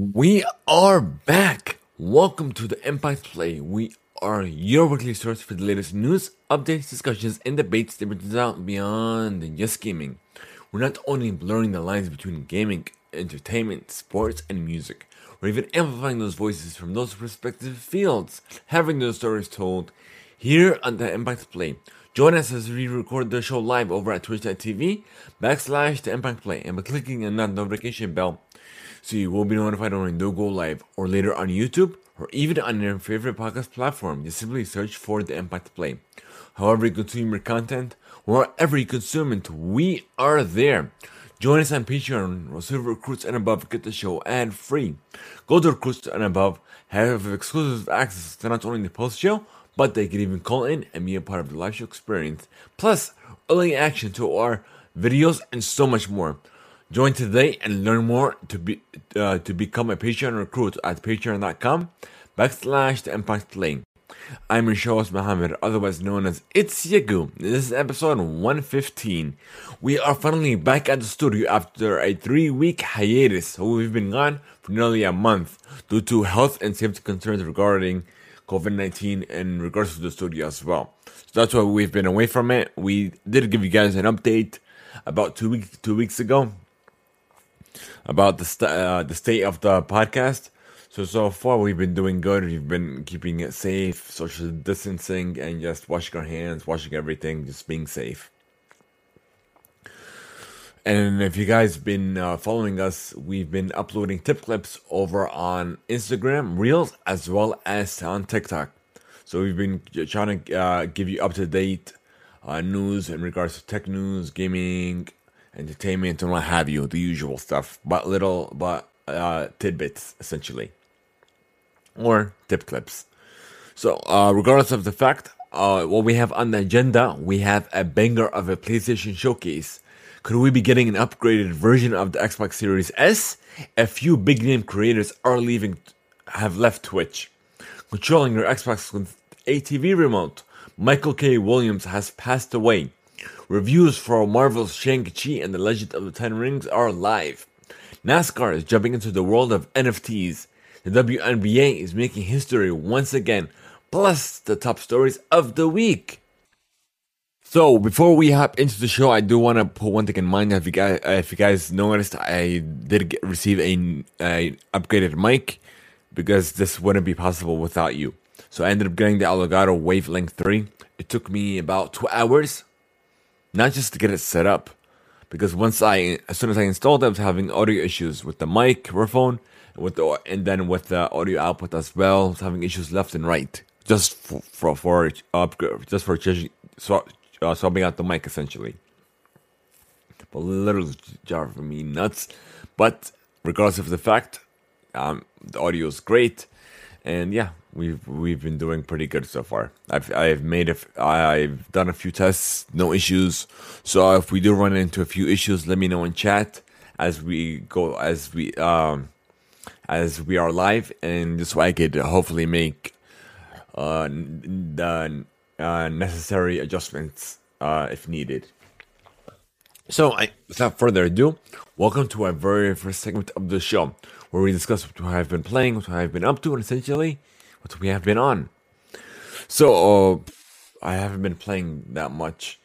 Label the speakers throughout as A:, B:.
A: We are back. Welcome to the Impact Play. We are your weekly source for the latest news, updates, discussions, and debates that brings out beyond just gaming. We're not only blurring the lines between gaming, entertainment, sports, and music. We're even amplifying those voices from those respective fields, having those stories told here on the Impact Play. Join us as we record the show live over at twitch.tv backslash the Impact Play and by clicking on that notification bell so you will be notified when we do go live or later on YouTube or even on your favorite podcast platform. Just simply search for the Impact Play. However you consume your content, wherever you consume it, we are there. Join us on Patreon, receive recruits and above, get the show ad free. Go to recruits and above, have exclusive access to not only the post show, but they can even call in and be a part of the live show experience. Plus, early action to our videos and so much more. Join today and learn more to be uh, to become a Patreon recruit at patreon.com backslash the impact play. I'm your host Mohammed, otherwise known as It's Yagu. This is episode 115. We are finally back at the studio after a three week hiatus. So we've been gone for nearly a month due to health and safety concerns regarding COVID 19 in regards to the studio as well. So that's why we've been away from it. We did give you guys an update about two weeks two weeks ago about the st- uh, the state of the podcast. So so far we've been doing good. We've been keeping it safe, social distancing, and just washing our hands, washing everything, just being safe. And if you guys been uh, following us, we've been uploading tip clips over on Instagram Reels as well as on TikTok. So we've been trying to uh, give you up to date uh, news in regards to tech news, gaming, entertainment, and what have you, the usual stuff, but little but uh, tidbits essentially, or tip clips. So uh, regardless of the fact, uh, what we have on the agenda, we have a banger of a PlayStation showcase. Could we be getting an upgraded version of the Xbox Series S? A few big name creators are leaving, have left Twitch. Controlling your Xbox with a TV remote, Michael K. Williams has passed away. Reviews for Marvel's Shang-Chi and the Legend of the Ten Rings are live. NASCAR is jumping into the world of NFTs. The WNBA is making history once again, plus the top stories of the week. So before we hop into the show, I do want to put one thing in mind. If you guys, uh, if you guys noticed, I did get, receive a, a upgraded mic because this wouldn't be possible without you. So I ended up getting the Elgato Wavelength 3. It took me about two hours, not just to get it set up, because once I, as soon as I installed it, I was having audio issues with the mic, microphone, with the, and then with the audio output as well. Having issues left and right, just for for, for upgrade, just for changing, uh, swapping out the mic essentially. But literally driving me nuts. But regardless of the fact, um, the audio is great, and yeah, we've we've been doing pretty good so far. I've I've made a f- I've done a few tests, no issues. So if we do run into a few issues, let me know in chat as we go as we um as we are live, and this way I could hopefully make uh the uh, necessary adjustments uh, if needed. So, I, without further ado, welcome to our very first segment of the show, where we discuss what I've been playing, what I've been up to, and essentially what we have been on. So, uh, I haven't been playing that much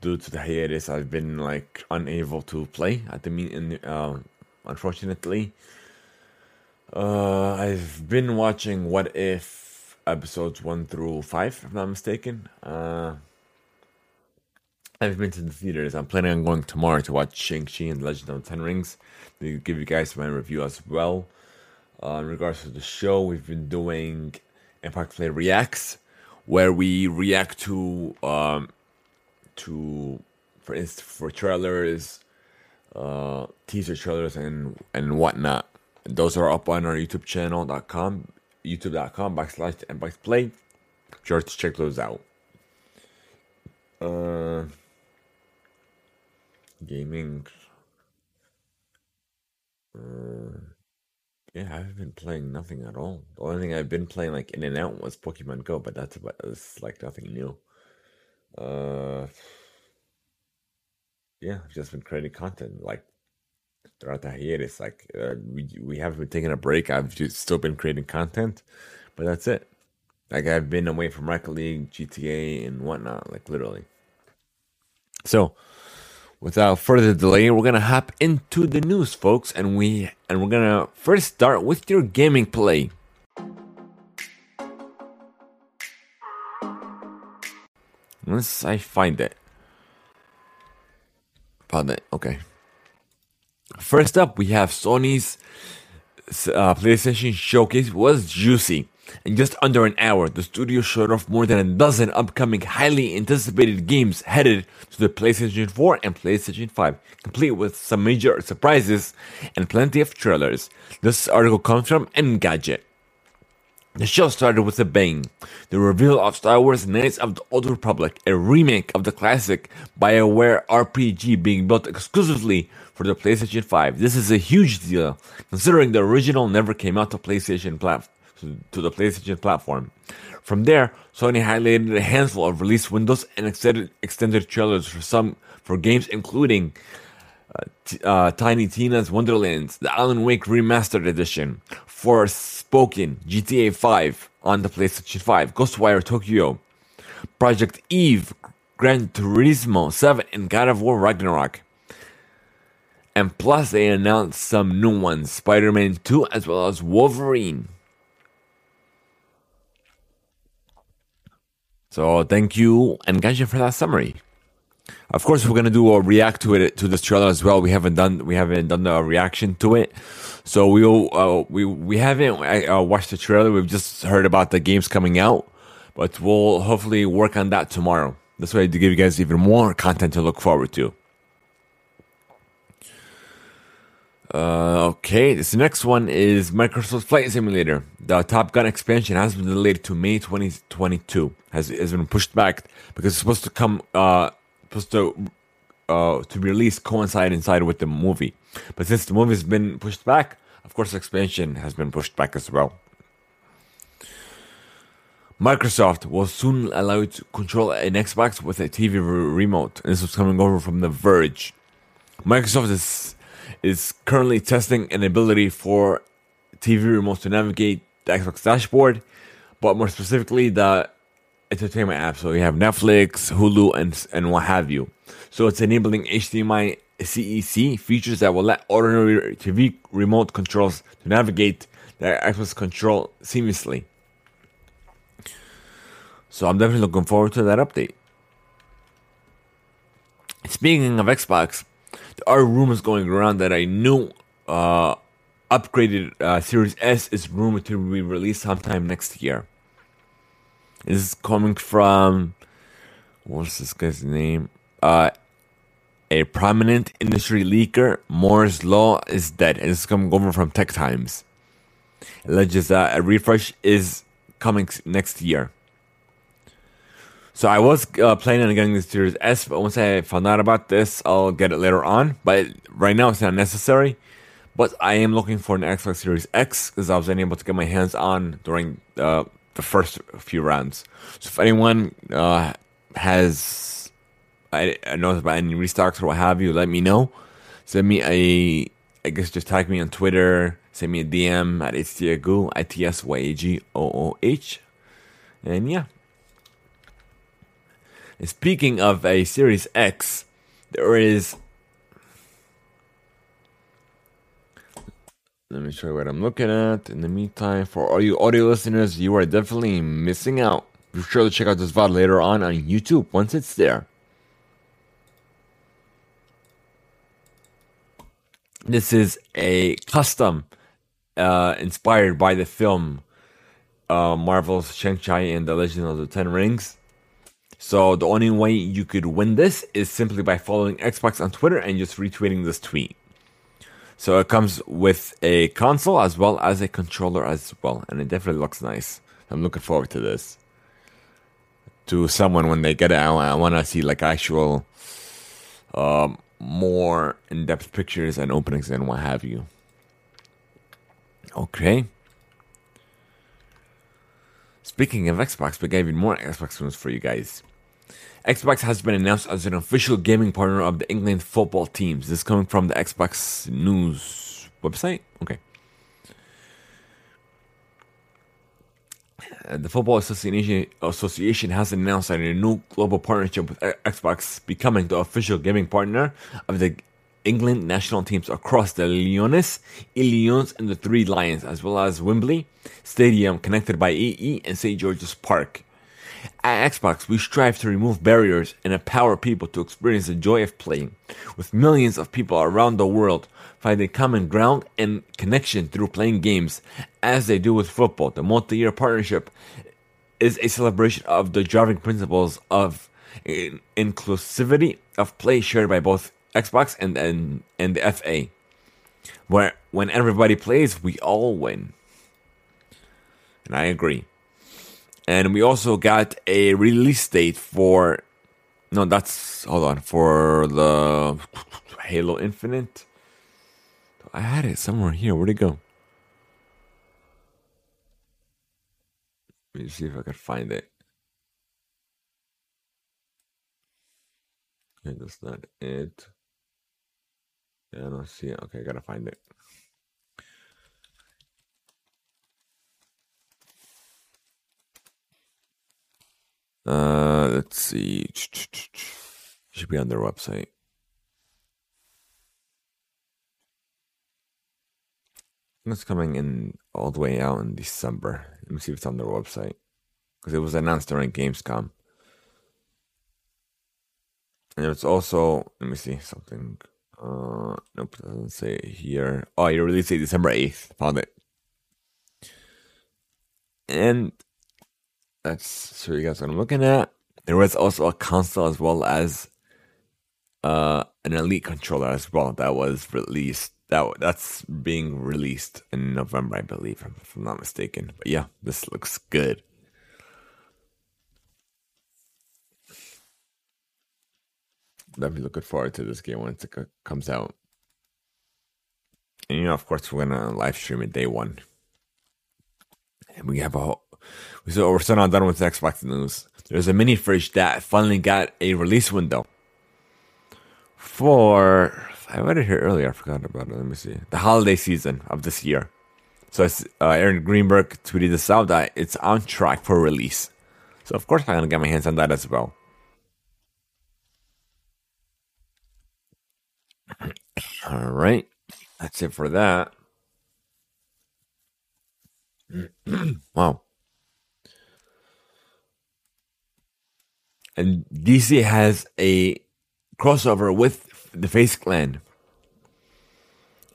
A: due to the hiatus. I've been like unable to play at the mean, uh, unfortunately. Uh, I've been watching What If episodes one through five, if I'm not mistaken. Uh, I've been to the theaters. I'm planning on going tomorrow to watch Shang-Chi and Legend of Ten Rings. To give you guys my review as well. Uh, in regards to the show, we've been doing Impact Play Reacts, where we react to um, to for instance for trailers, uh, teaser trailers, and and whatnot. And those are up on our YouTube channel.com, youtube.com backslash Impact Play. Sure to check those out. Uh, gaming. Uh, yeah, I've been playing nothing at all. The only thing I've been playing like in and out was Pokemon Go, but that's about it's like nothing new. Uh, yeah, I've just been creating content like throughout the hiatus. Like uh, we we haven't been taking a break. I've just still been creating content, but that's it. Like I've been away from Rocket League, GTA, and whatnot. Like literally. So, without further delay, we're gonna hop into the news, folks, and we and we're gonna first start with your gaming play. Once I find it. Found it. Okay. First up, we have Sony's uh, PlayStation Showcase was juicy. In just under an hour, the studio showed off more than a dozen upcoming highly anticipated games headed to the PlayStation 4 and PlayStation 5, complete with some major surprises and plenty of trailers. This article comes from Engadget. The show started with a bang. The reveal of Star Wars Knights of the Old Republic, a remake of the classic BioWare RPG being built exclusively for the PlayStation 5. This is a huge deal, considering the original never came out to PlayStation plat- to the PlayStation platform. From there, Sony highlighted a handful of release windows and extended, extended trailers for some for games including uh, T- uh, Tiny Tina's Wonderlands, the Alan Wake Remastered Edition, Forspoken, GTA 5 on the PlayStation 5, Ghostwire Tokyo, Project Eve, Gran Turismo 7, and God of War Ragnarok. And plus, they announced some new ones Spider Man 2 as well as Wolverine. So, thank you, Engadget, for that summary. Of course, we're gonna do a react to it to this trailer as well. We haven't done we haven't done a reaction to it, so we'll uh, we we haven't uh, watched the trailer. We've just heard about the games coming out, but we'll hopefully work on that tomorrow. This way to give you guys even more content to look forward to. Uh, okay, this next one is Microsoft Flight Simulator. The Top Gun expansion has been delayed to May 2022. Has has been pushed back because it's supposed to come uh supposed to uh to be released coincide inside with the movie. But since the movie has been pushed back, of course, expansion has been pushed back as well. Microsoft will soon allow you to control an Xbox with a TV re- remote. This was coming over from The Verge. Microsoft is is currently testing an ability for TV remotes to navigate the Xbox dashboard, but more specifically the entertainment apps. So you have Netflix, Hulu, and and what have you. So it's enabling HDMI CEC features that will let ordinary TV remote controls to navigate the Xbox control seamlessly. So I'm definitely looking forward to that update. Speaking of Xbox, there are rumors going around that a new uh, upgraded uh, Series S is rumored to be released sometime next year. This is coming from what's this guy's name? Uh, a prominent industry leaker, Moore's Law is dead. And this is coming over from Tech Times. Alleges that a refresh is coming next year. So I was uh, planning on getting the Series S, but once I found out about this, I'll get it later on. But right now, it's not necessary. But I am looking for an Xbox Series X because I was unable to get my hands on during uh, the first few rounds. So if anyone uh, has I, I knows about any restocks or what have you, let me know. Send me a, I guess just tag me on Twitter. Send me a DM at itsyagu, I T S Y A G O O H. And yeah. And speaking of a Series X, there is. Let me show you what I'm looking at. In the meantime, for all you audio listeners, you are definitely missing out. Be sure to check out this VOD later on on YouTube once it's there. This is a custom uh, inspired by the film uh, Marvel's Shang-Chi and the Legend of the Ten Rings. So the only way you could win this is simply by following Xbox on Twitter and just retweeting this tweet. So it comes with a console as well as a controller as well, and it definitely looks nice. I'm looking forward to this. To someone when they get it, I, want to see like actual, um, more in-depth pictures and openings and what have you. Okay. Speaking of Xbox, we got even more Xbox news for you guys. Xbox has been announced as an official gaming partner of the England football teams. This is coming from the Xbox News website. Okay. Uh, the Football Association, Association has announced a new global partnership with Xbox becoming the official gaming partner of the England national teams across the Lions, Lions, and the Three Lions, as well as Wembley Stadium connected by EE and St. George's Park. At Xbox, we strive to remove barriers and empower people to experience the joy of playing, with millions of people around the world finding common ground and connection through playing games, as they do with football. The multi year partnership is a celebration of the driving principles of inclusivity of play shared by both Xbox and, and, and the FA, where when everybody plays, we all win. And I agree. And we also got a release date for. No, that's. Hold on. For the Halo Infinite. I had it somewhere here. Where'd it go? Let me see if I can find it. Okay, that's not it. Yeah, I don't see it. Okay, I gotta find it. Uh, let's see. Should be on their website. It's coming in all the way out in December. Let me see if it's on their website because it was announced during Gamescom. And it's also let me see something. Uh, nope, doesn't say here. Oh, you released it December eighth. Found it. And that's so you guys what I'm looking at. There was also a console as well as uh, an elite controller as well that was released. That that's being released in November, I believe, if I'm not mistaken. But yeah, this looks good. Definitely looking forward to this game once it comes out. And you know, of course, we're gonna live stream it day one. And we have a so we're still not done with Xbox news. There's a mini fridge that finally got a release window for I read it here earlier. I forgot about it. Let me see. The holiday season of this year. So uh, Aaron Greenberg tweeted this out that it's on track for release. So of course I'm gonna get my hands on that as well. All right, that's it for that. wow. And DC has a crossover with the FaZe Clan.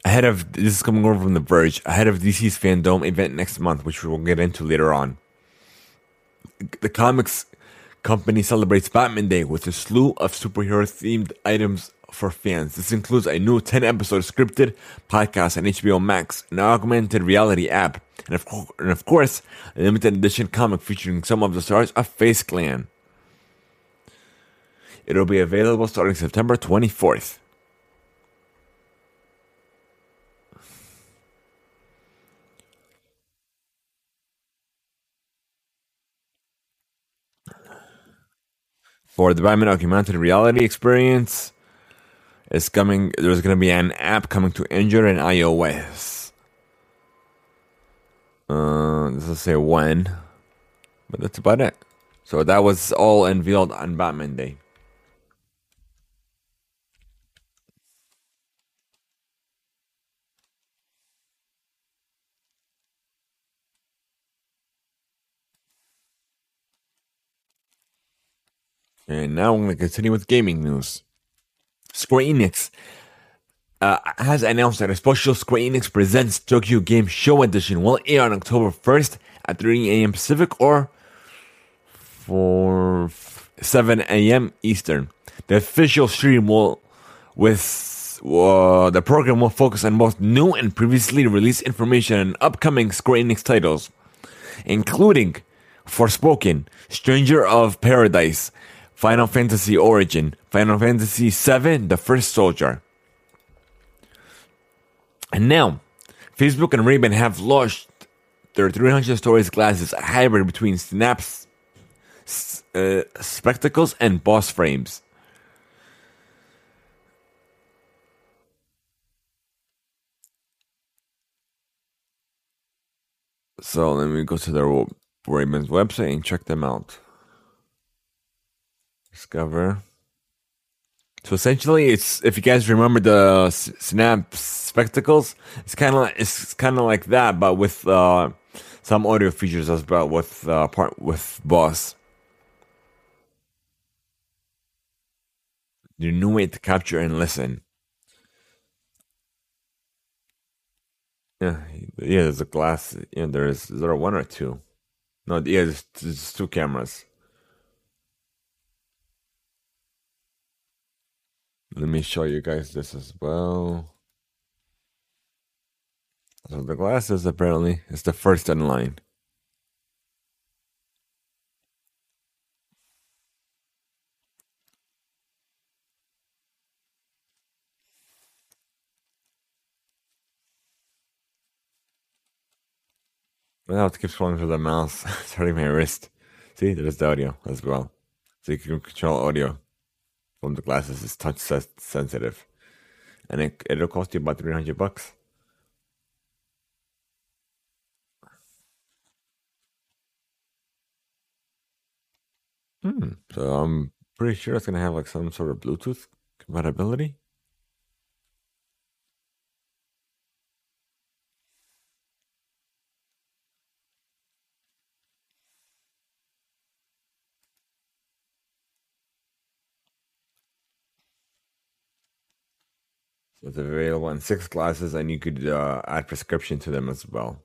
A: Ahead of this is coming over from The Verge, ahead of DC's FanDome event next month, which we will get into later on. The comics company celebrates Batman Day with a slew of superhero themed items for fans. This includes a new 10 episode scripted podcast on HBO Max, an augmented reality app, and of, co- and of course, a limited edition comic featuring some of the stars of FaZe Clan. It'll be available starting September 24th. For the Batman augmented reality experience, it's coming. There's going to be an app coming to Android and iOS. Uh, will say when, but that's about it. So that was all unveiled on Batman Day. And now I'm going to continue with gaming news. Square Enix uh, has announced that a special Square Enix Presents Tokyo Game Show Edition will air on October 1st at 3 a.m. Pacific or 4 7 a.m. Eastern. The official stream will, with uh, the program will focus on both new and previously released information and upcoming Square Enix titles, including Forspoken, Stranger of Paradise, Final Fantasy Origin, Final Fantasy VII, The First Soldier. And now, Facebook and Ray-Ban have launched their 300 stories glasses, a hybrid between Snap's uh, spectacles and Bose frames. So let me go to their Ray-Ban's website and check them out. Discover. So essentially, it's if you guys remember the Snap spectacles, it's kind of it's kind of like that, but with uh, some audio features as well with uh, part with Bose. The new way to capture and listen. Yeah, yeah. There's a glass. Yeah, there is. Is there one or two? No, yeah. There's, there's two cameras. Let me show you guys this as well. So the glasses apparently is the first in line. Well, it keeps falling through the mouse. it's hurting my wrist. See, there's the audio as well. So you can control audio from the glasses. is touch sensitive. And it, it'll cost you about 300 bucks. Hmm. So I'm pretty sure it's gonna have like some sort of Bluetooth compatibility. It's available in six glasses, and you could uh, add prescription to them as well.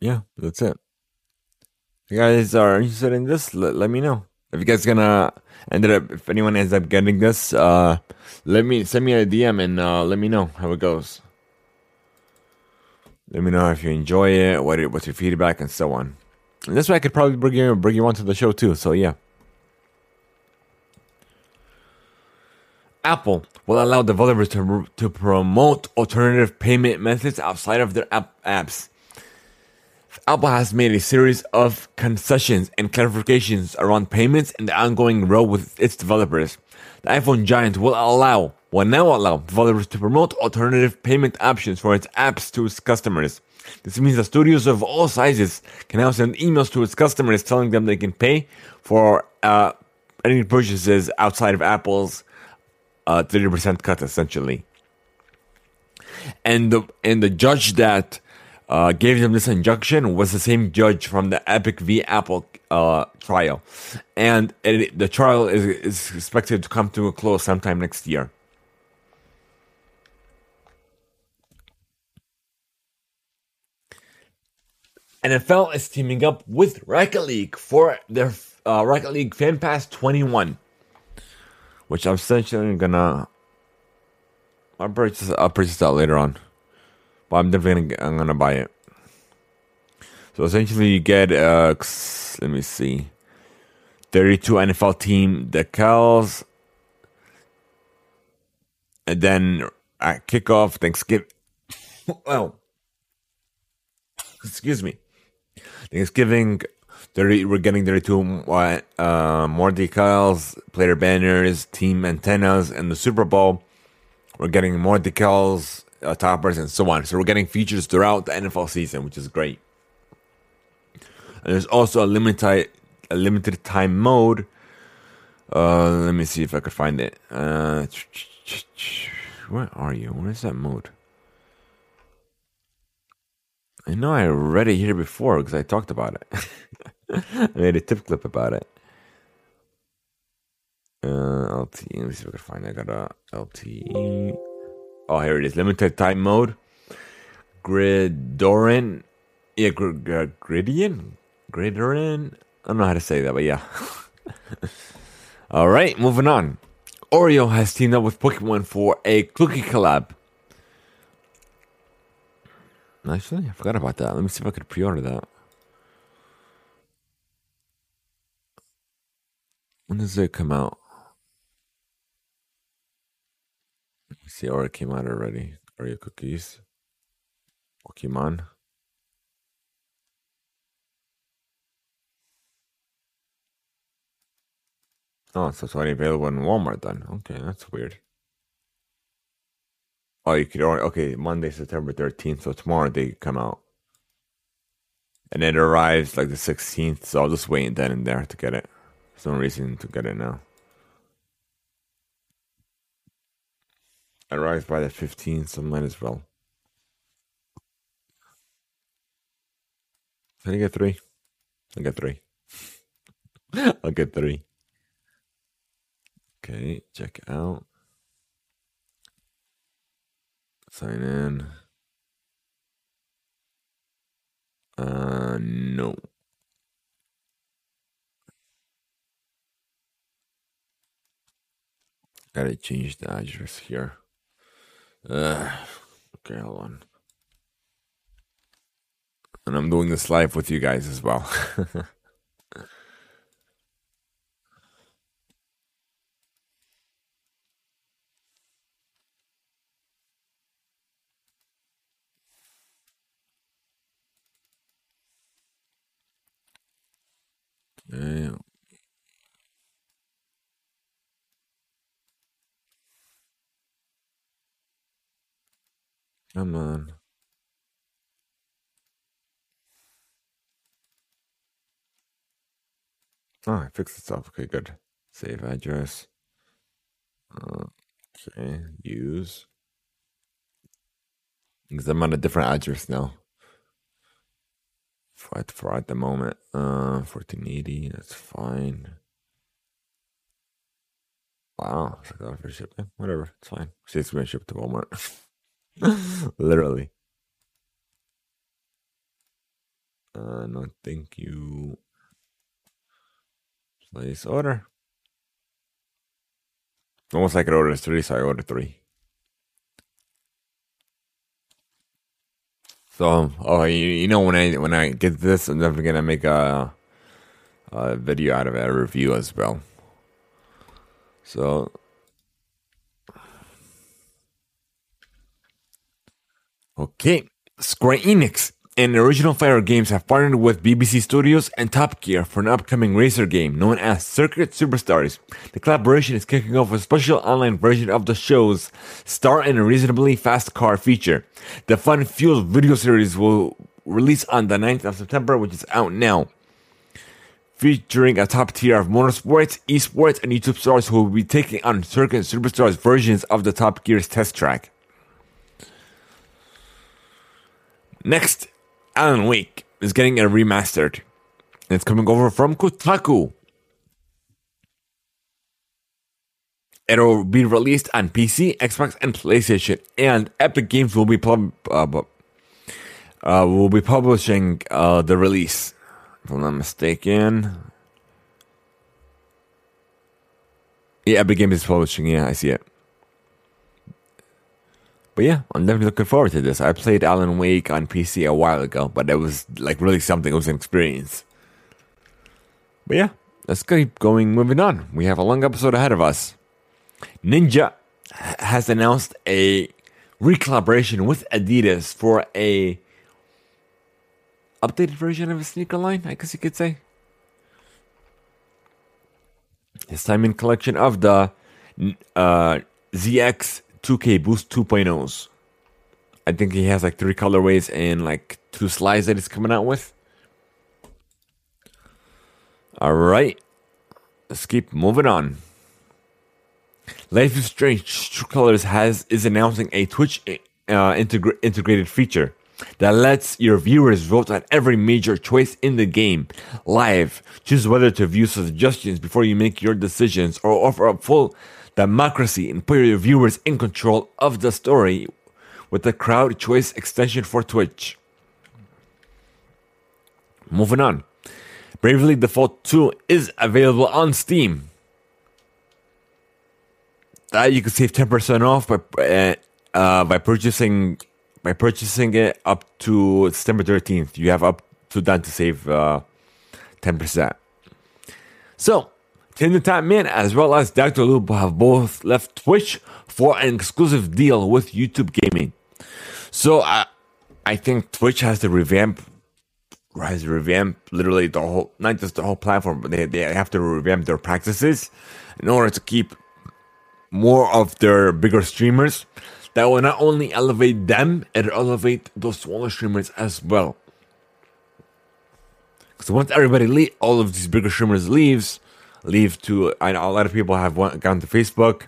A: yeah, that's it. If you guys are interested in this, let, let me know. If you guys gonna ended up, if anyone ends up getting this, uh, let me send me a DM and uh, let me know how it goes. Let me know if you enjoy it, what it, what's your feedback, and so on. And this way, I could probably bring you bring you onto the show too. So yeah. Apple will allow developers to, to promote alternative payment methods outside of their app apps. Apple has made a series of concessions and clarifications around payments and the ongoing row with its developers. The iPhone giant will allow, will now allow developers to promote alternative payment options for its apps to its customers. This means that studios of all sizes can now send emails to its customers telling them they can pay for uh, any purchases outside of Apple's uh, 30% cut, essentially. And the and the judge that uh, gave them this injunction was the same judge from the Epic v Apple uh, trial, and it, the trial is, is expected to come to a close sometime next year. NFL is teaming up with Rocket League for their uh, Rocket League Fan Pass 21, which I'm essentially gonna. I'll purchase. I'll purchase that later on. But I'm definitely gonna, I'm gonna buy it. So essentially, you get uh, let me see, 32 NFL team decals, and then at kickoff Thanksgiving. well, excuse me, Thanksgiving. 30, we're getting 32 uh, more decals, player banners, team antennas, and the Super Bowl. We're getting more decals, uh, toppers, and so on. So we're getting features throughout the NFL season, which is great. And there's also a limited a limited time mode. Uh, let me see if I could find it. Uh, where are you? Where is that mode? I know I read it here before because I talked about it. I made a tip clip about it. Uh, LTE. Let me see if I can find it. I got a LTE. Oh, here it is. Limited time mode. Gridoran. Yeah, gr- gr- Gridian? Gridoran? I don't know how to say that, but yeah. All right, moving on. Oreo has teamed up with Pokemon for a cookie collab. Actually, I forgot about that. Let me see if I could pre order that. When does it come out? It came out already. Oreo cookies. Pokemon. Oh, so it's only available in Walmart then. Okay, that's weird. Oh, you could order. Okay, Monday, September 13th. So tomorrow they come out. And it arrives like the 16th. So I'll just wait then and there to get it. There's no reason to get it now. It arrives by the 15th, so might as well. Can I get three? I'll get three. I'll get three. Okay, check out. Sign in. Uh, no. Gotta change the address here. Uh, okay, hold on. And I'm doing this live with you guys as well. okay. Come on. Oh, I fixed itself. Okay, good. Save address. Okay, use. Because I'm on a different address now. For at, for at the moment, uh, 1480, that's fine. Wow, it's like that for shipping. Whatever, it's fine. See, it's gonna ship to Walmart. Literally. Uh, no, thank you. Place order. Almost like I ordered three, so I ordered three. So, oh, you, you know, when I when I get this, I'm definitely gonna make a, a video out of it, a review as well. So, okay, Square Enix and Original Fire Games have partnered with BBC Studios and Top Gear for an upcoming racer game known as Circuit Superstars. The collaboration is kicking off a special online version of the show's Star in a Reasonably Fast Car feature. The fun-fueled video series will release on the 9th of September, which is out now. Featuring a top tier of motorsports, esports, and YouTube stars who will be taking on Circuit Superstars versions of the Top Gear's test track. Next, Alan Wake is getting a remastered. It's coming over from Kotaku. It'll be released on PC, Xbox, and PlayStation, and Epic Games will be pub- uh, uh, will be publishing uh, the release. If I'm not mistaken. Yeah, Epic Games is publishing. Yeah, I see it. But yeah, I'm definitely looking forward to this. I played Alan Wake on PC a while ago, but it was like really something. It was an experience. But yeah, let's keep going, moving on. We have a long episode ahead of us. Ninja has announced a recollaboration with Adidas for a updated version of a sneaker line, I guess you could say. His time in collection of the uh, ZX 2K Boost 2.0s. I think he has like three colorways and like two slides that he's coming out with. All right, let's keep moving on. Life is Strange True Colors has is announcing a Twitch uh, integra- integrated feature that lets your viewers vote on every major choice in the game live. Choose whether to view suggestions before you make your decisions or offer up full democracy and put your viewers in control of the story with the crowd choice extension for Twitch. Moving on. Bravely Default 2 is available on Steam. That you can save 10% off by uh, uh, by purchasing by purchasing it up to September 13th. You have up to that to save uh, 10%. So, TimTheTatman as well as Dr. Lupo have both left Twitch for an exclusive deal with YouTube Gaming. So I, I think Twitch has to revamp, has to revamp literally the whole, not just the whole platform, but they, they have to revamp their practices in order to keep more of their bigger streamers. That will not only elevate them, it'll elevate those smaller streamers as well. Because once everybody leave, all of these bigger streamers leaves, leave to I know a lot of people have gone to Facebook,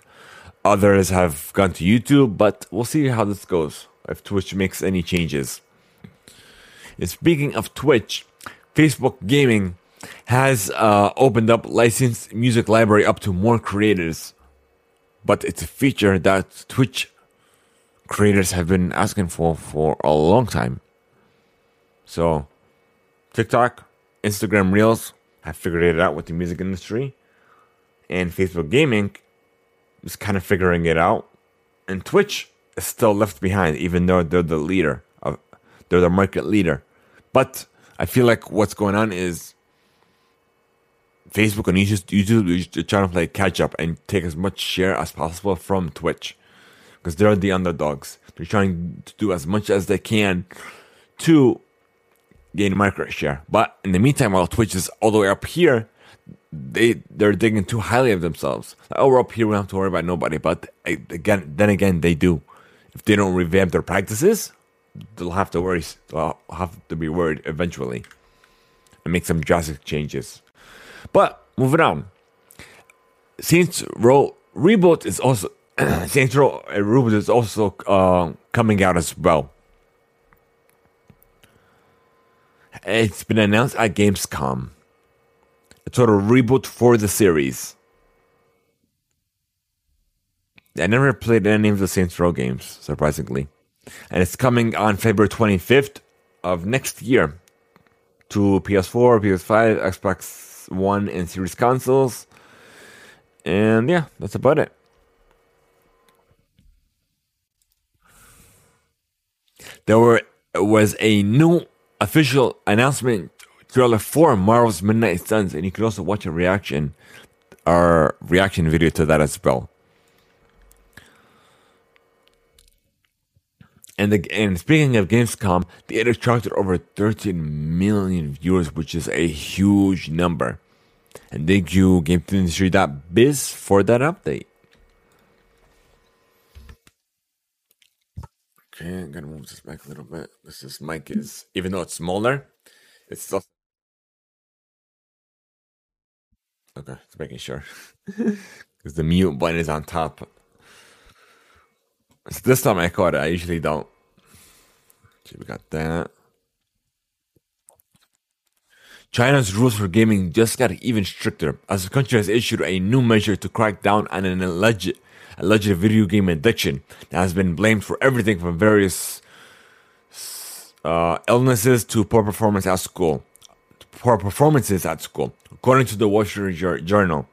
A: others have gone to YouTube, but we'll see how this goes if Twitch makes any changes. And speaking of Twitch, Facebook Gaming has uh, opened up licensed music library up to more creators, but it's a feature that Twitch creators have been asking for for a long time. So, TikTok, Instagram Reels have figured it out with the music industry, and Facebook Gaming is kind of figuring it out, and Twitch is still left behind, even though they're the leader of they're the market leader. But I feel like what's going on is Facebook and YouTube, YouTube are trying to play catch up and take as much share as possible from Twitch because they're the underdogs. They're trying to do as much as they can to gain market share. But in the meantime, while Twitch is all the way up here, they they're thinking too highly of themselves. Like, oh, we're up here, we don't have to worry about nobody. But again, then again, they do. If they don't revamp their practices, they'll have to worry. They'll have to be worried eventually, and make some drastic changes. But moving on, Saints Row reboot is also Saints Row reboot is also uh, coming out as well. It's been announced at Gamescom. A total reboot for the series. I never played any of the Saints Row games, surprisingly. And it's coming on February 25th of next year to PS4, PS5, Xbox One, and Series consoles. And yeah, that's about it. There were was a new official announcement trailer for Marvel's Midnight Suns, and you can also watch a reaction, our reaction video to that as well. And the, and speaking of Gamescom, the it attracted over 13 million viewers, which is a huge number. And thank you, GameIndustry.biz, for that update. Okay, I'm gonna move this back a little bit. This is mic is even though it's smaller, it's still okay. Just making sure because the mute button is on top. So this time I caught it. I usually don't. Okay, we got that. China's rules for gaming just got even stricter as the country has issued a new measure to crack down on an alleged alleged video game addiction that has been blamed for everything from various uh, illnesses to poor performance at school. Poor performances at school, according to the Street Journal.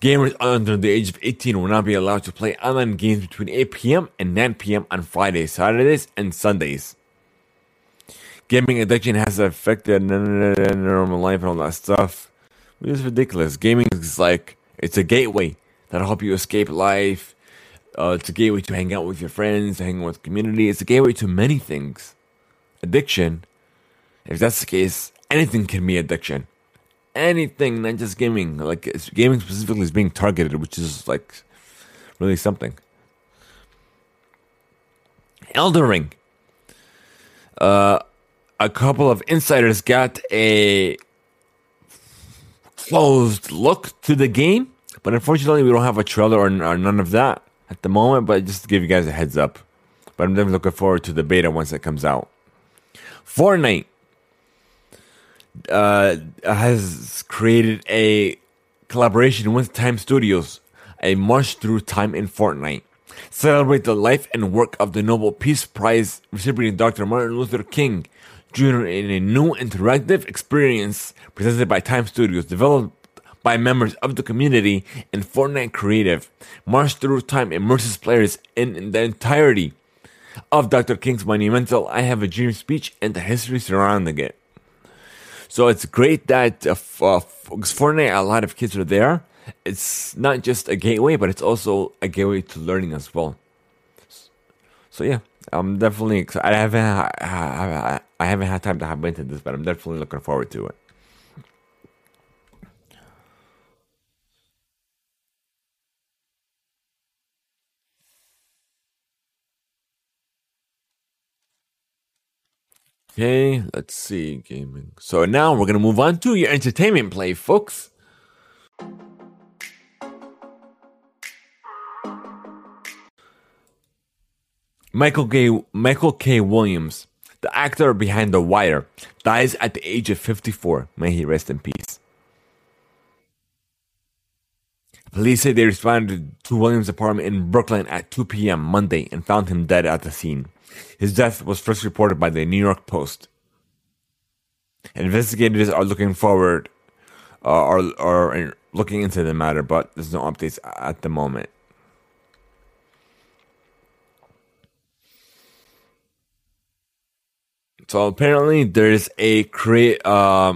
A: Gamers under the age of 18 will not be allowed to play online games between 8 p.m. and 9 p.m. on Fridays, Saturdays, and Sundays. Gaming addiction has affected normal life and all that stuff. It is ridiculous. Gaming is like, it's a gateway that'll help you escape life. Uh, it's a gateway to hang out with your friends, hang out with community. It's a gateway to many things. Addiction, if that's the case, anything can be addiction. Anything, not just gaming. Like gaming specifically is being targeted, which is like really something. Elden Ring. Uh, a couple of insiders got a closed look to the game but unfortunately, we don't have a trailer or, or none of that at the moment. But just to give you guys a heads up. But I'm definitely looking forward to the beta once it comes out. Fortnite uh, has created a collaboration with Time Studios, a march through time in Fortnite. Celebrate the life and work of the Nobel Peace Prize recipient Dr. Martin Luther King Jr. in a new interactive experience presented by Time Studios, developed by members of the community and Fortnite Creative. March Through Time immerses players in the entirety of Dr. King's monumental I Have a Dream speech and the history surrounding it. So it's great that uh, uh, Fortnite, a lot of kids are there. It's not just a gateway, but it's also a gateway to learning as well. So yeah, I'm definitely. Excited. I haven't. I, I haven't had time to hop into this, but I'm definitely looking forward to it. Okay, let's see gaming. So now we're gonna move on to your entertainment play, folks. Michael K. Michael K. Williams, the actor behind The Wire, dies at the age of 54. May he rest in peace. Police say they responded to Williams' apartment in Brooklyn at 2 p.m. Monday and found him dead at the scene. His death was first reported by the New York Post. Investigators are looking forward, uh, are, are looking into the matter, but there's no updates at the moment. So apparently, there's a create uh,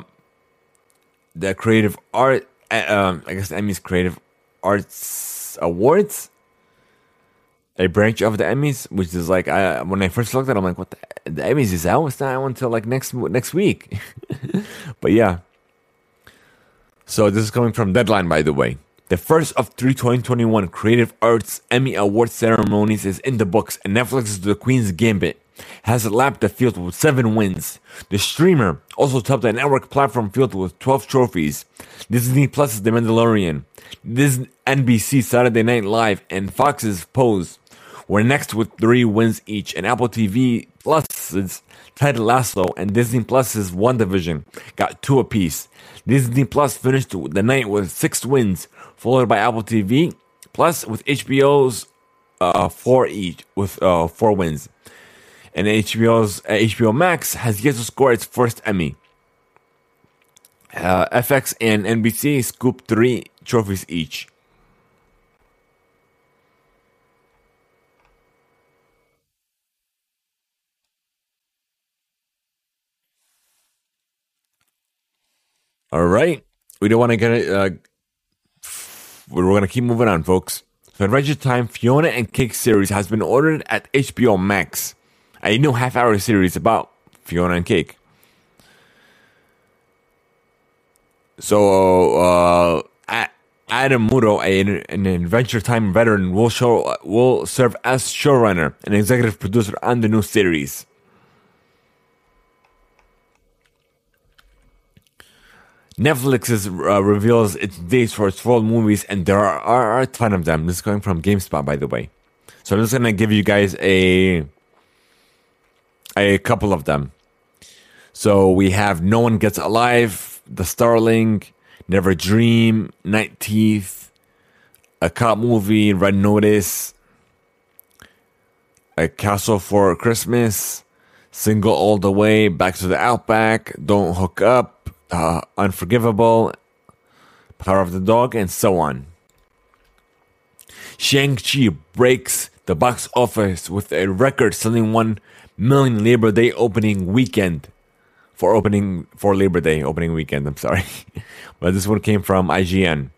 A: the creative art. Uh, um, I guess Emmys Creative Arts Awards a branch of the Emmys, which is like I, when I first looked at, it, I'm like, what the, the Emmys is out? It's not out until like next next week. but yeah. So this is coming from Deadline, by the way. The first of three 2021 Creative Arts Emmy Award ceremonies is in the books, and Netflix's The Queen's Gambit has lapped the field with seven wins. The streamer also topped the network platform field with 12 trophies. Disney Plus's The Mandalorian, Disney NBC Saturday Night Live, and Fox's Pose were next with three wins each, and Apple TV Plus's Ted Lasso and Disney Plus's Division, got two apiece. Disney Plus finished the night with six wins, followed by Apple TV Plus with HBO's uh, four each with uh, four wins, and HBO's uh, HBO Max has yet to score its first Emmy. Uh, FX and NBC scooped three trophies each. All right. We don't want to get it. Uh, we're going to keep moving on, folks. So Adventure Time Fiona and Cake series has been ordered at HBO Max. A new half hour series about Fiona and Cake. So, uh, Adam Muto, an Adventure Time veteran, will show will serve as showrunner and executive producer on the new series. Netflix is, uh, reveals its dates for its fall movies, and there are, are, a ton of them. This is going from GameSpot, by the way. So I'm just gonna give you guys a a couple of them. So we have No One Gets Alive, The Starling, Never Dream, Night Teeth, a cop movie, Red Notice, a Castle for Christmas, Single All the Way, Back to the Outback, Don't Hook Up, uh, Unforgivable, Power of the Dog, and so on. Shang-Chi breaks the box office with a record selling 1 million Labor Day opening weekend. For opening, for Labor Day opening weekend, I'm sorry. but this one came from IGN.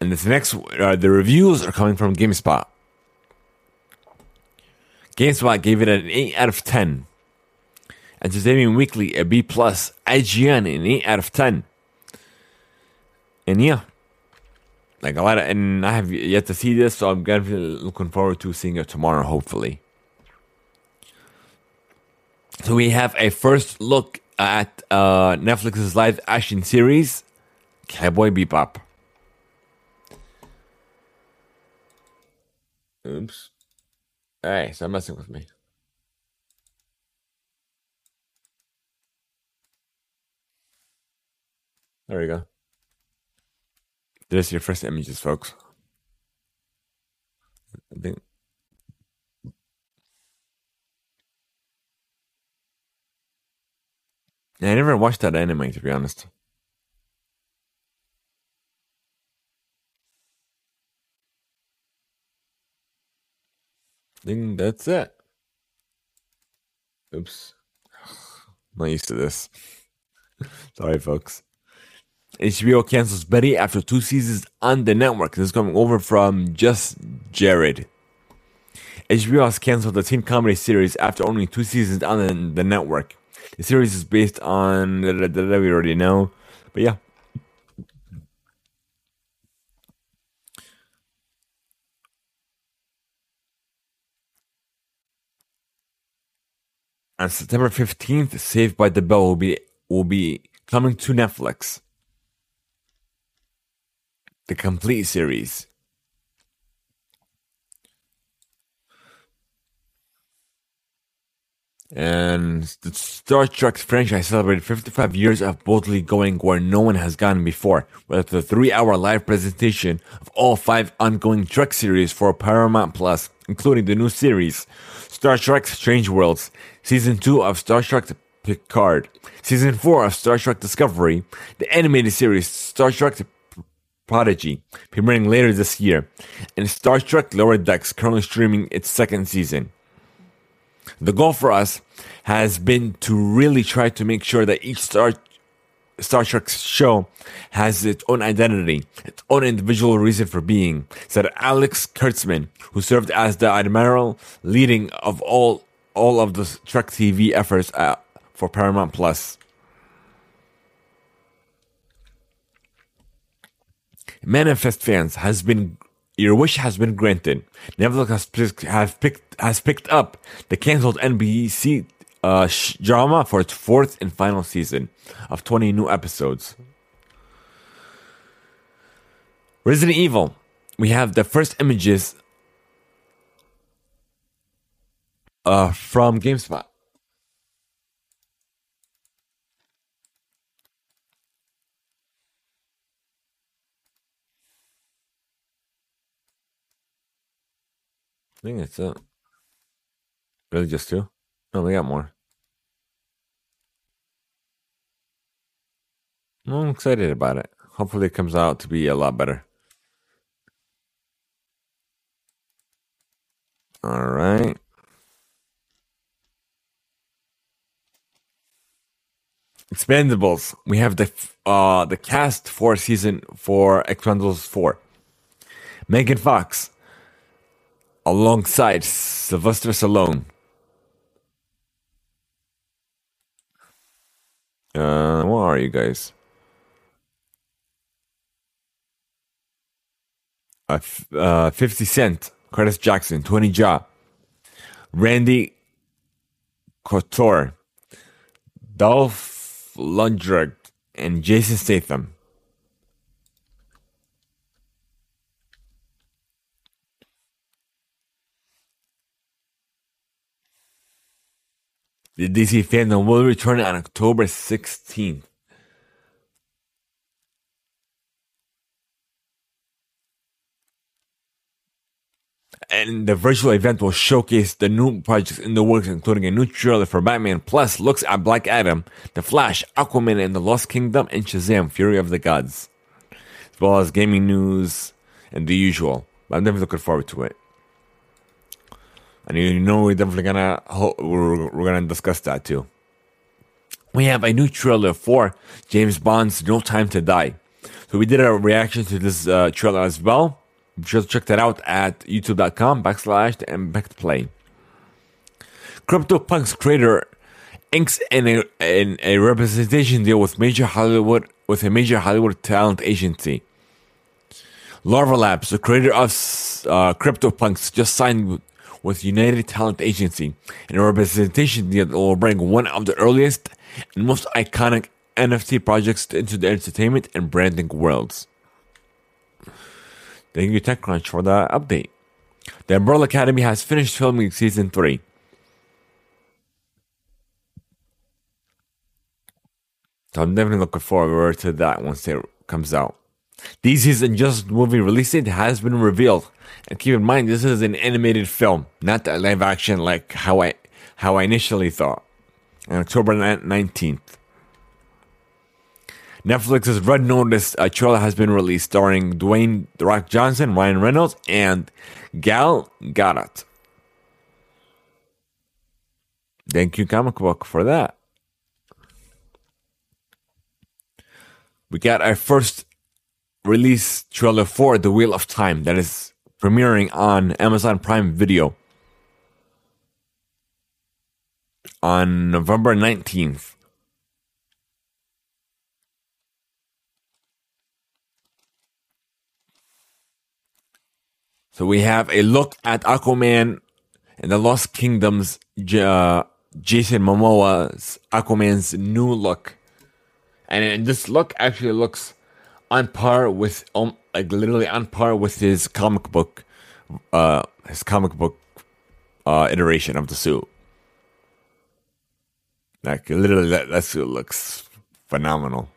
A: And this next, uh, the reviews are coming from GameSpot. GameSpot gave it an 8 out of 10. Entertainment Weekly a B plus, IGN an eight out of ten. And yeah, like a lot of, and I have yet to see this, so I'm gonna be looking forward to seeing it tomorrow, hopefully. So we have a first look at uh, Netflix's live action series, Cowboy Bebop. Oops. Hey, stop messing with me. There you go. There's your first images, folks. I think. I never watched that anime, to be honest. I think that's it. Oops. I'm not used to this. Sorry, folks. HBO cancels Betty after two seasons on the network. This is coming over from Just Jared. HBO has canceled the teen comedy series after only two seasons on the, network. The series is based on we already know, but yeah. On September 15th, Saved by the Bell will be will be coming to Netflix. The complete series. And the Star Trek franchise celebrated 55 years of boldly going where no one has gone before, with a three hour live presentation of all five ongoing Trek series for Paramount Plus, including the new series Star Trek Strange Worlds, Season 2 of Star Trek Picard, Season 4 of Star Trek Discovery, the animated series Star Trek Prodigy, premiering later this year, and Star Trek Lower Decks, currently streaming its second season. The goal for us has been to really try to make sure that each Star Star Trek show has its own identity, its own individual reason for being, said Alex Kurtzman, who served as the admiral leading of all all of the Trek TV efforts uh, for Paramount Plus. Manifest fans has been your wish has been granted. Netflix has, has picked has picked up the canceled NBC uh, sh- drama for its fourth and final season of 20 new episodes. Resident Evil. We have the first images uh, from GameSpot. I think that's it. Really, just two? No, we got more. I'm excited about it. Hopefully, it comes out to be a lot better. All right. Expendables. We have the uh the cast for season for Expendables four. Megan Fox, alongside Sylvester Stallone. Uh, where are you guys? Uh, uh, 50 Cent, Curtis Jackson, Tony Jaa, Randy Couture, Dolph Lundgren, and Jason Statham. The DC FanDome will return on October 16th. And the virtual event will showcase the new projects in the works, including a new trailer for Batman, plus looks at Black Adam, The Flash, Aquaman and the Lost Kingdom, and Shazam, Fury of the Gods. As well as gaming news and the usual. I'm definitely looking forward to it and you know we're definitely gonna we're, we're gonna discuss that too. We have a new trailer for James Bond's No Time to Die. So we did a reaction to this uh, trailer as well. Just check that out at youtube.com backslash the impact play. CryptoPunks creator inks in a, in a representation deal with major Hollywood with a major Hollywood talent agency. Larva Labs, the creator of uh, CryptoPunks, just signed with United Talent Agency and representation deal that will bring one of the earliest and most iconic NFT projects into the entertainment and branding worlds. Thank you, TechCrunch, for the update. The Umbrella Academy has finished filming season 3. So I'm definitely looking forward to that once it comes out. DC's Injustice movie release date has been revealed. And keep in mind, this is an animated film, not a live action like how I how I initially thought. On October 19th. Netflix's Red Notice a trailer has been released starring Dwayne The Rock Johnson, Ryan Reynolds, and Gal Gadot. Thank you, comic book, for that. we got our first release trailer for The Wheel of Time that is premiering on Amazon Prime Video on November 19th. So we have a look at Aquaman and the Lost Kingdom's uh, Jason Momoa's Aquaman's new look. And this look actually looks on par with um, like literally on par with his comic book uh his comic book uh iteration of the suit. Like literally that, that suit looks phenomenal.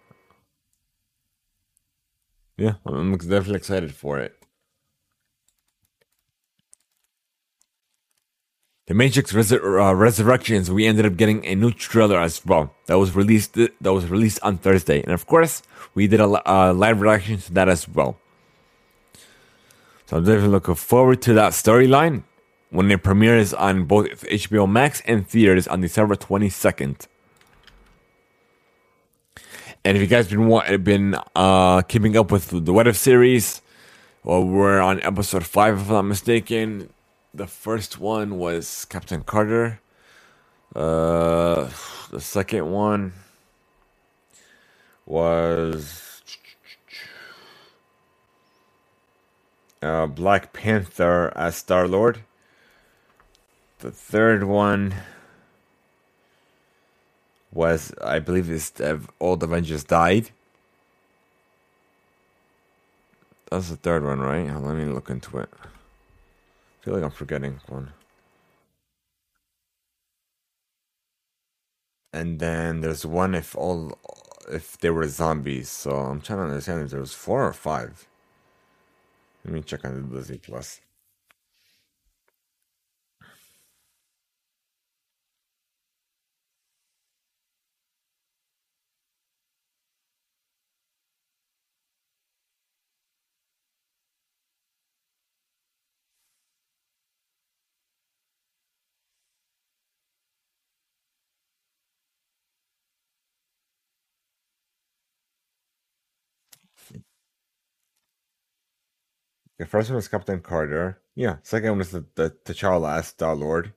A: Yeah, I'm definitely excited for it. The Matrix Resur- uh, Resurrections, we ended up getting a new trailer as well. That was released. That was released on Thursday, and of course, we did a uh, live reaction to that as well. So I'm definitely looking forward to that storyline when it premieres on both HBO Max and theaters on December 22nd. And if you guys been been uh, keeping up with the What If series, well, we're on episode five if I'm not mistaken the first one was Captain Carter. Uh, the second one was uh, Black Panther as Star Lord. The third one was, I believe, is the Avengers died. That's the third one, right? Let me look into it feel like I'm forgetting one. And then there's one if all if they were zombies. So I'm trying to understand if there was four or five. Let me check on the Disney Plus. The first one was Captain Carter. Yeah. Second one was the, the T'Challa as Star Lord.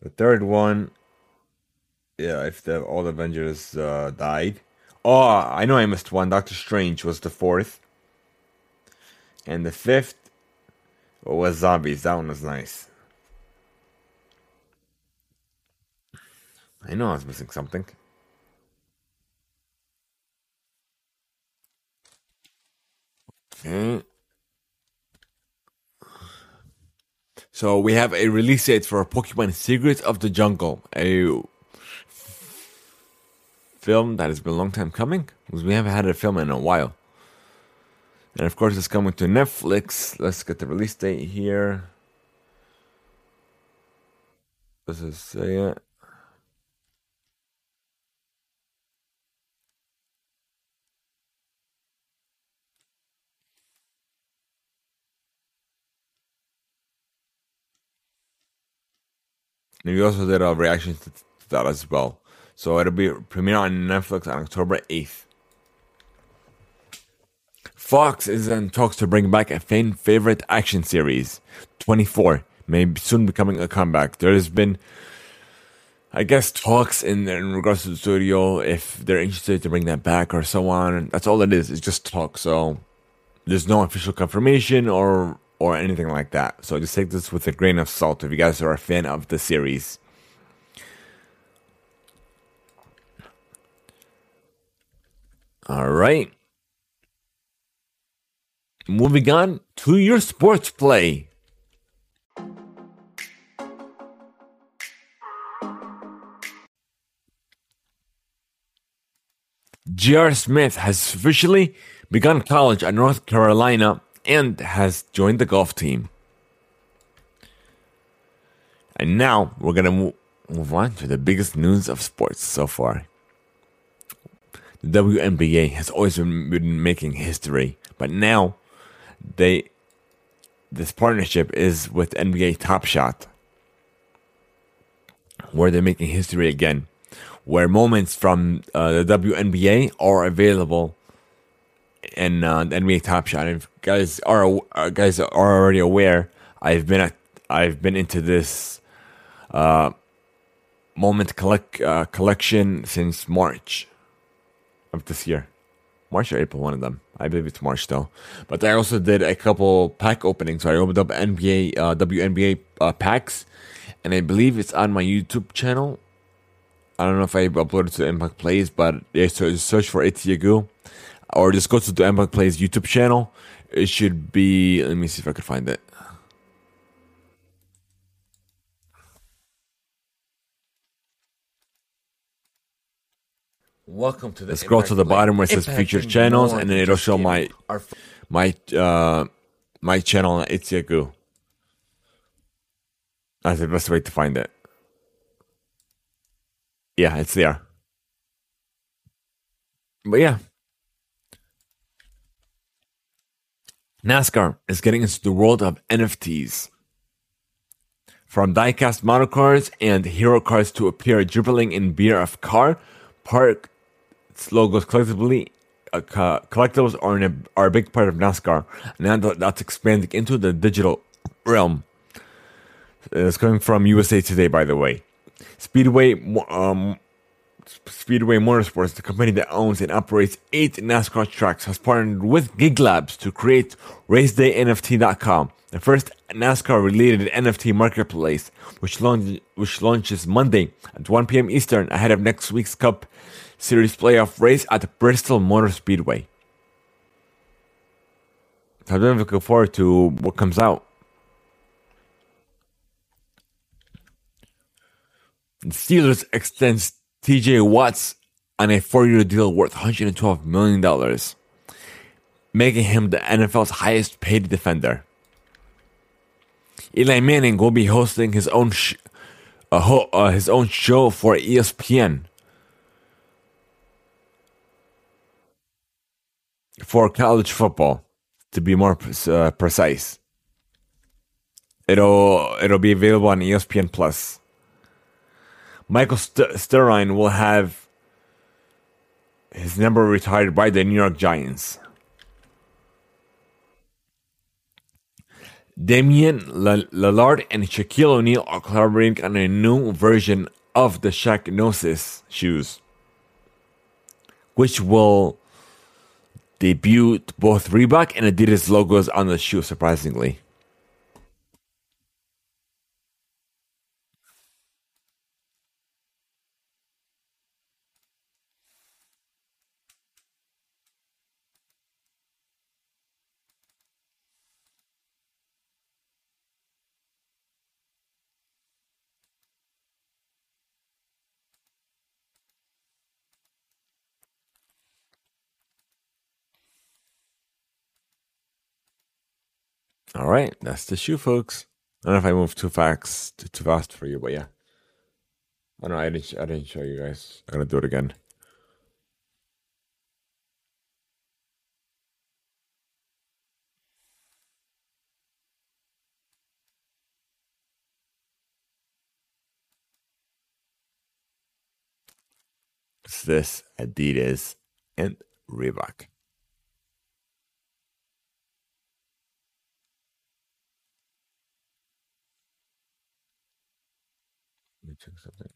A: The third one, yeah, if the all the Avengers uh, died. Oh, I know I missed one. Doctor Strange was the fourth. And the fifth was zombies. That one was nice. I know I was missing something. Okay. So we have a release date for Pokemon Secrets of the Jungle, a film that has been a long time coming because we haven't had a film in a while. And of course, it's coming to Netflix. Let's get the release date here. Does it say And we also did a reaction to that as well. So it'll be premiere on Netflix on October 8th. Fox is in talks to bring back a fan favorite action series, 24, may soon becoming a comeback. There has been, I guess, talks in, in regards to the studio if they're interested to bring that back or so on. That's all it is. It's just talk. So there's no official confirmation or or anything like that. So just take this with a grain of salt if you guys are a fan of the series. All right. Moving on to your sports play. J.R. Smith has officially begun college at North Carolina and has joined the golf team. And now we're going to move on to the biggest news of sports so far. The WNBA has always been, been making history, but now they this partnership is with NBA Top Shot, where they're making history again, where moments from uh, the WNBA are available and uh, NBA Top Shot. If guys are uh, guys are already aware, I've been at, I've been into this uh, moment collect uh, collection since March of this year. March or April, one of them. I believe it's March though. But I also did a couple pack openings. So I opened up NBA, uh, WNBA uh, packs, and I believe it's on my YouTube channel. I don't know if I uploaded to Impact Plays, but yeah, so search for Itiagu, or just go to the Impact Plays YouTube channel. It should be. Let me see if I can find it. Welcome to the. Scroll to the bottom where it says featured channels, and then it'll show my my uh my channel on Itziagu. That's the best way to find it. Yeah, it's there. But yeah. NASCAR is getting into the world of NFTs. From diecast model cars and hero cars to appear dribbling in beer of car, park logos collectively uh, collectibles are, a, are a big part of NASCAR. Now that's expanding into the digital realm. It's coming from USA Today, by the way. Speedway, um, Speedway Motorsports, the company that owns and operates eight NASCAR tracks, has partnered with Gig Labs to create RaceDayNFT.com, the first NASCAR-related NFT marketplace, which, launch, which launches Monday at 1 p.m. Eastern ahead of next week's Cup Series playoff race at Bristol Motor Speedway. I'm looking forward to what comes out. The Steelers extends TJ Watts on a four year deal worth $112 million, making him the NFL's highest paid defender. Eli Manning will be hosting his own sh- uh, ho- uh, his own show for ESPN for college football, to be more uh, precise. It'll it'll be available on ESPN Plus. Michael St- Styrine will have his number retired by the New York Giants. Damian Lillard and Shaquille O'Neal are collaborating on a new version of the Shaqnosis shoes, which will debut both Reebok and Adidas logos on the shoe, surprisingly. All right, that's the shoe, folks. I don't know if I moved too fast, too fast for you, but yeah. I know. I didn't. I didn't show you guys. I'm gonna do it again. It's this Adidas and Reebok. Check something.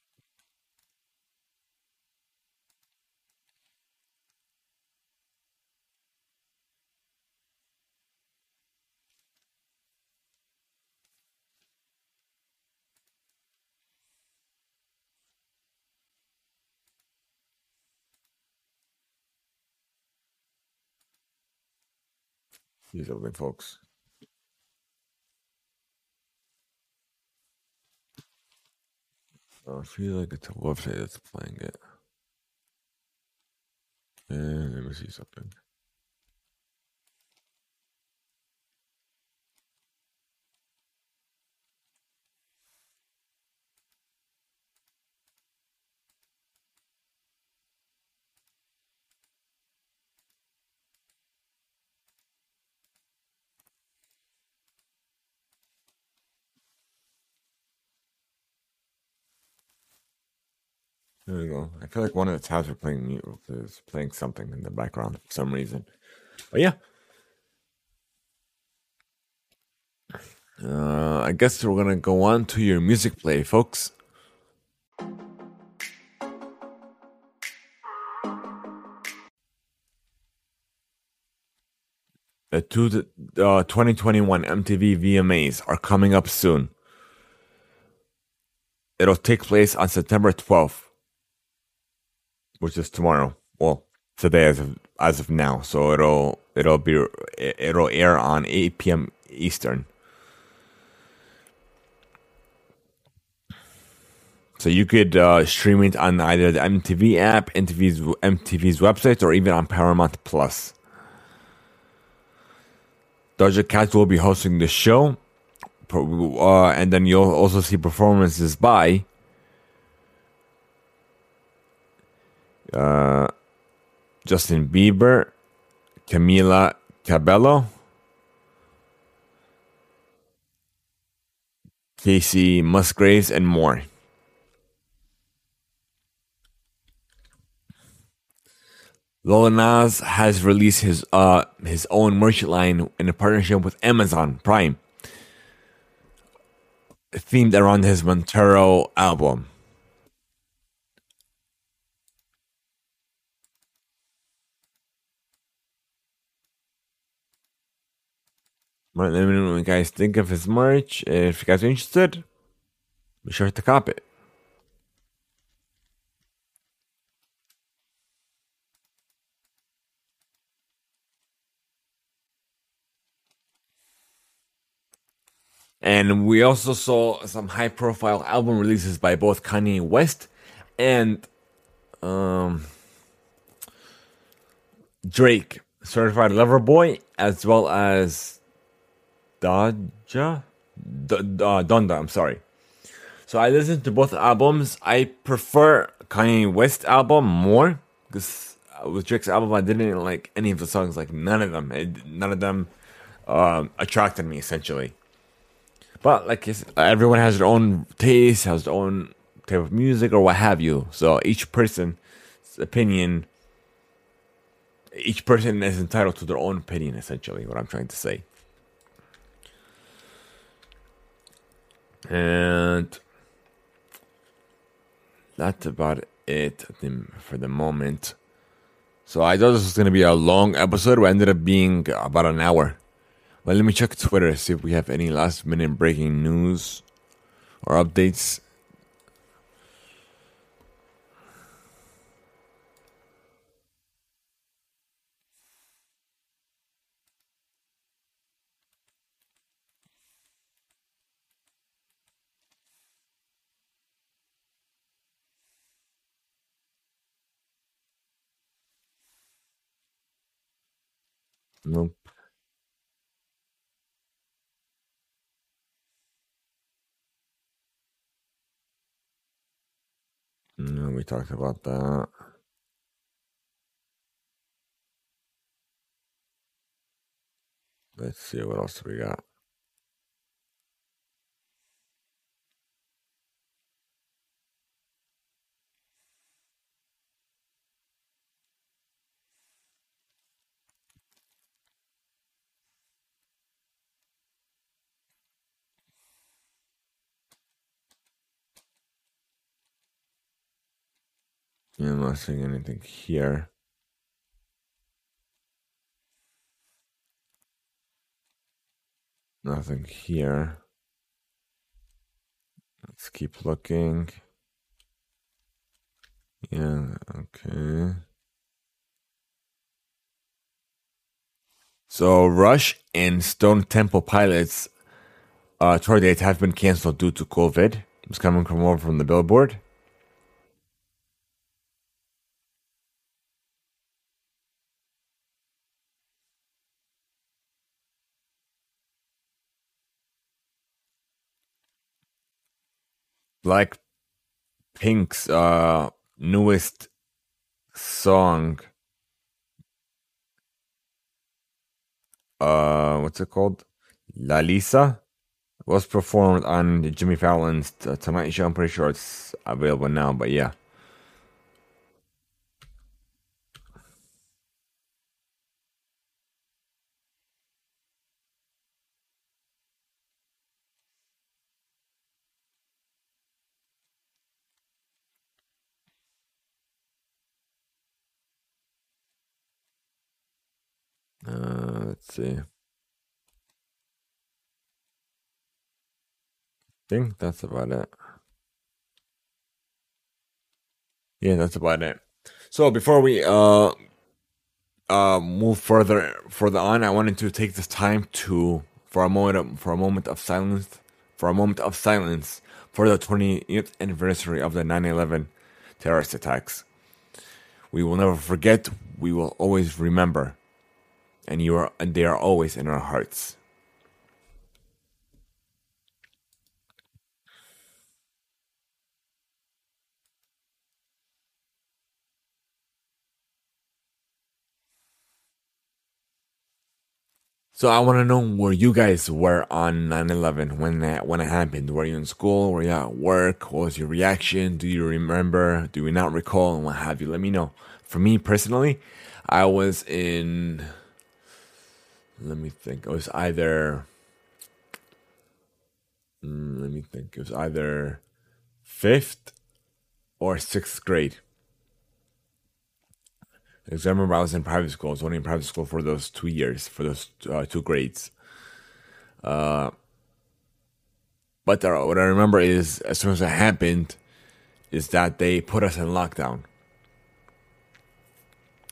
A: See something, folks. I feel like it's a website that's playing it. And let me see something. There we go. I feel like one of the tabs are playing mute is playing something in the background for some reason. But yeah. Uh, I guess we're gonna go on to your music play, folks. The two, uh, 2021 MTV VMAs are coming up soon. It'll take place on September 12th, which is tomorrow. Well, today as of as of now. So it'll it'll be it'll air on 8 p.m. Eastern. So you could uh, stream it on either the MTV app, MTV's MTV's website, or even on Paramount Plus. Doja Cat will be hosting the show, uh, and then you'll also see performances by uh, Justin Bieber, Camila Cabello, Kacey Musgraves, and more. Lil Nas has released his uh his own merch line in a partnership with Amazon Prime, themed around his Montero album. Let me know what you guys think of his merch. If you guys are interested, be sure to cop it. And we also saw some high profile album releases by both Kanye West and um, Drake, Certified Lover Boy, as well as Daja? D- uh, Donda, I'm sorry. So I listened to both albums. I prefer Kanye West album more because with Drake's album, I didn't like any of the songs. Like none of them, it, none of them um, attracted me essentially. But like everyone has their own taste, has their own type of music or what have you. So each person's opinion, each person is entitled to their own opinion. Essentially, what I'm trying to say. And that's about it for the moment. So I thought this was going to be a long episode. We ended up being about an hour. Well, let me check Twitter, see if we have any last minute breaking news or updates. Nope. No, we talked about that. Let's see what else we got. Not seeing anything here. Nothing here. Let's keep looking. Yeah, okay. So Rush and Stone Temple Pilots uh, tour dates have been canceled due to COVID. It's coming from over from the Billboard. Black Pink's uh, newest song. Uh, what's it called? LALISA was performed on Jimmy Fallon's Tonight Show. I'm pretty sure it's available now, but yeah. Uh, let's see. I think that's about it. Yeah, that's about it. So before we uh uh move further further on, I wanted to take this time to for a moment for a moment of silence for a moment of silence for the 20th anniversary of the 9/11 terrorist attacks. We will never forget. We will always remember, and you are and they are always in our hearts. So I want to know where you guys were on 9/11 when that when it happened. Were you in school? Were you at work? What was your reaction? Do you remember? Do you not recall? And what have you? Let me know. For me personally, I was in. Let me think. It was either. mm, let me think. It was either fifth or sixth grade. Because I remember I was in private school. I was only in private school for those two years, for those uh, two grades. But uh, what I remember is, as soon as it happened, is that they put us in lockdown.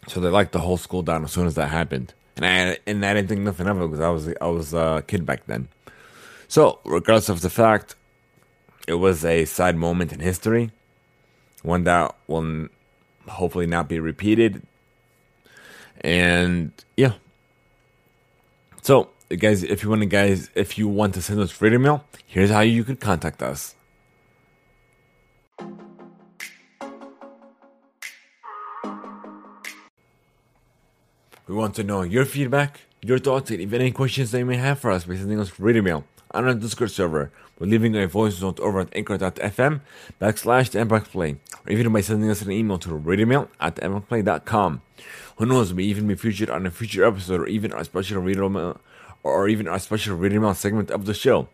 A: So they locked the whole school down as soon as that happened, and I and I didn't think nothing of it because I was I was a kid back then. So regardless of the fact, it was a sad moment in history, one that will hopefully not be repeated. And yeah, so guys, if you want to guys, if you want to send us free mail, here's how you could contact us. We want to know your feedback, your thoughts, and even any questions that you may have for us by sending us radio email on our Discord server. We're leaving a voice note over at anchor.fm backslash the Impact Play, or even by sending us an email to radiomail at impactplay.com. Who knows, we even be featured on a future episode or even our special radio mail, or even our special mail segment of the show.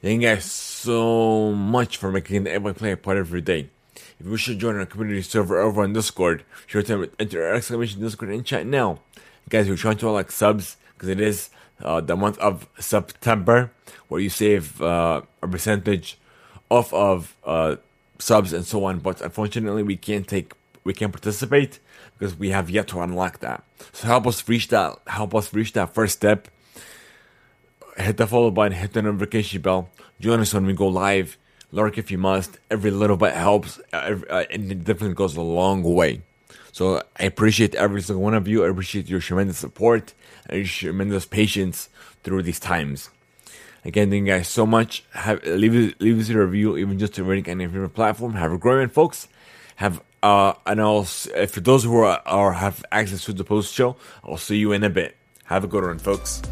A: Thank you guys so much for making the Impact Play a part of your day. If you wish to join our community server over on Discord, sure to enter exclamation Discord and chat now. Guys, we're trying to like subs because it is uh, the month of September where you save uh, a percentage off of uh, subs and so on. But unfortunately, we can't take we can't participate because we have yet to unlock that. So help us reach that. Help us reach that first step. Hit the follow button. Hit the notification bell. Join us when we go live. Lurk if you must. Every little bit helps, uh, every, uh, and it definitely goes a long way. So I appreciate every single one of you. I appreciate your tremendous support and tremendous patience through these times. Again, thank you guys so much. Have leave leave us a review, even just a rating on your favorite platform. Have a great one, folks. Have uh, and I'll for those who are or have access to the post show, I'll see you in a bit. Have a good one, folks.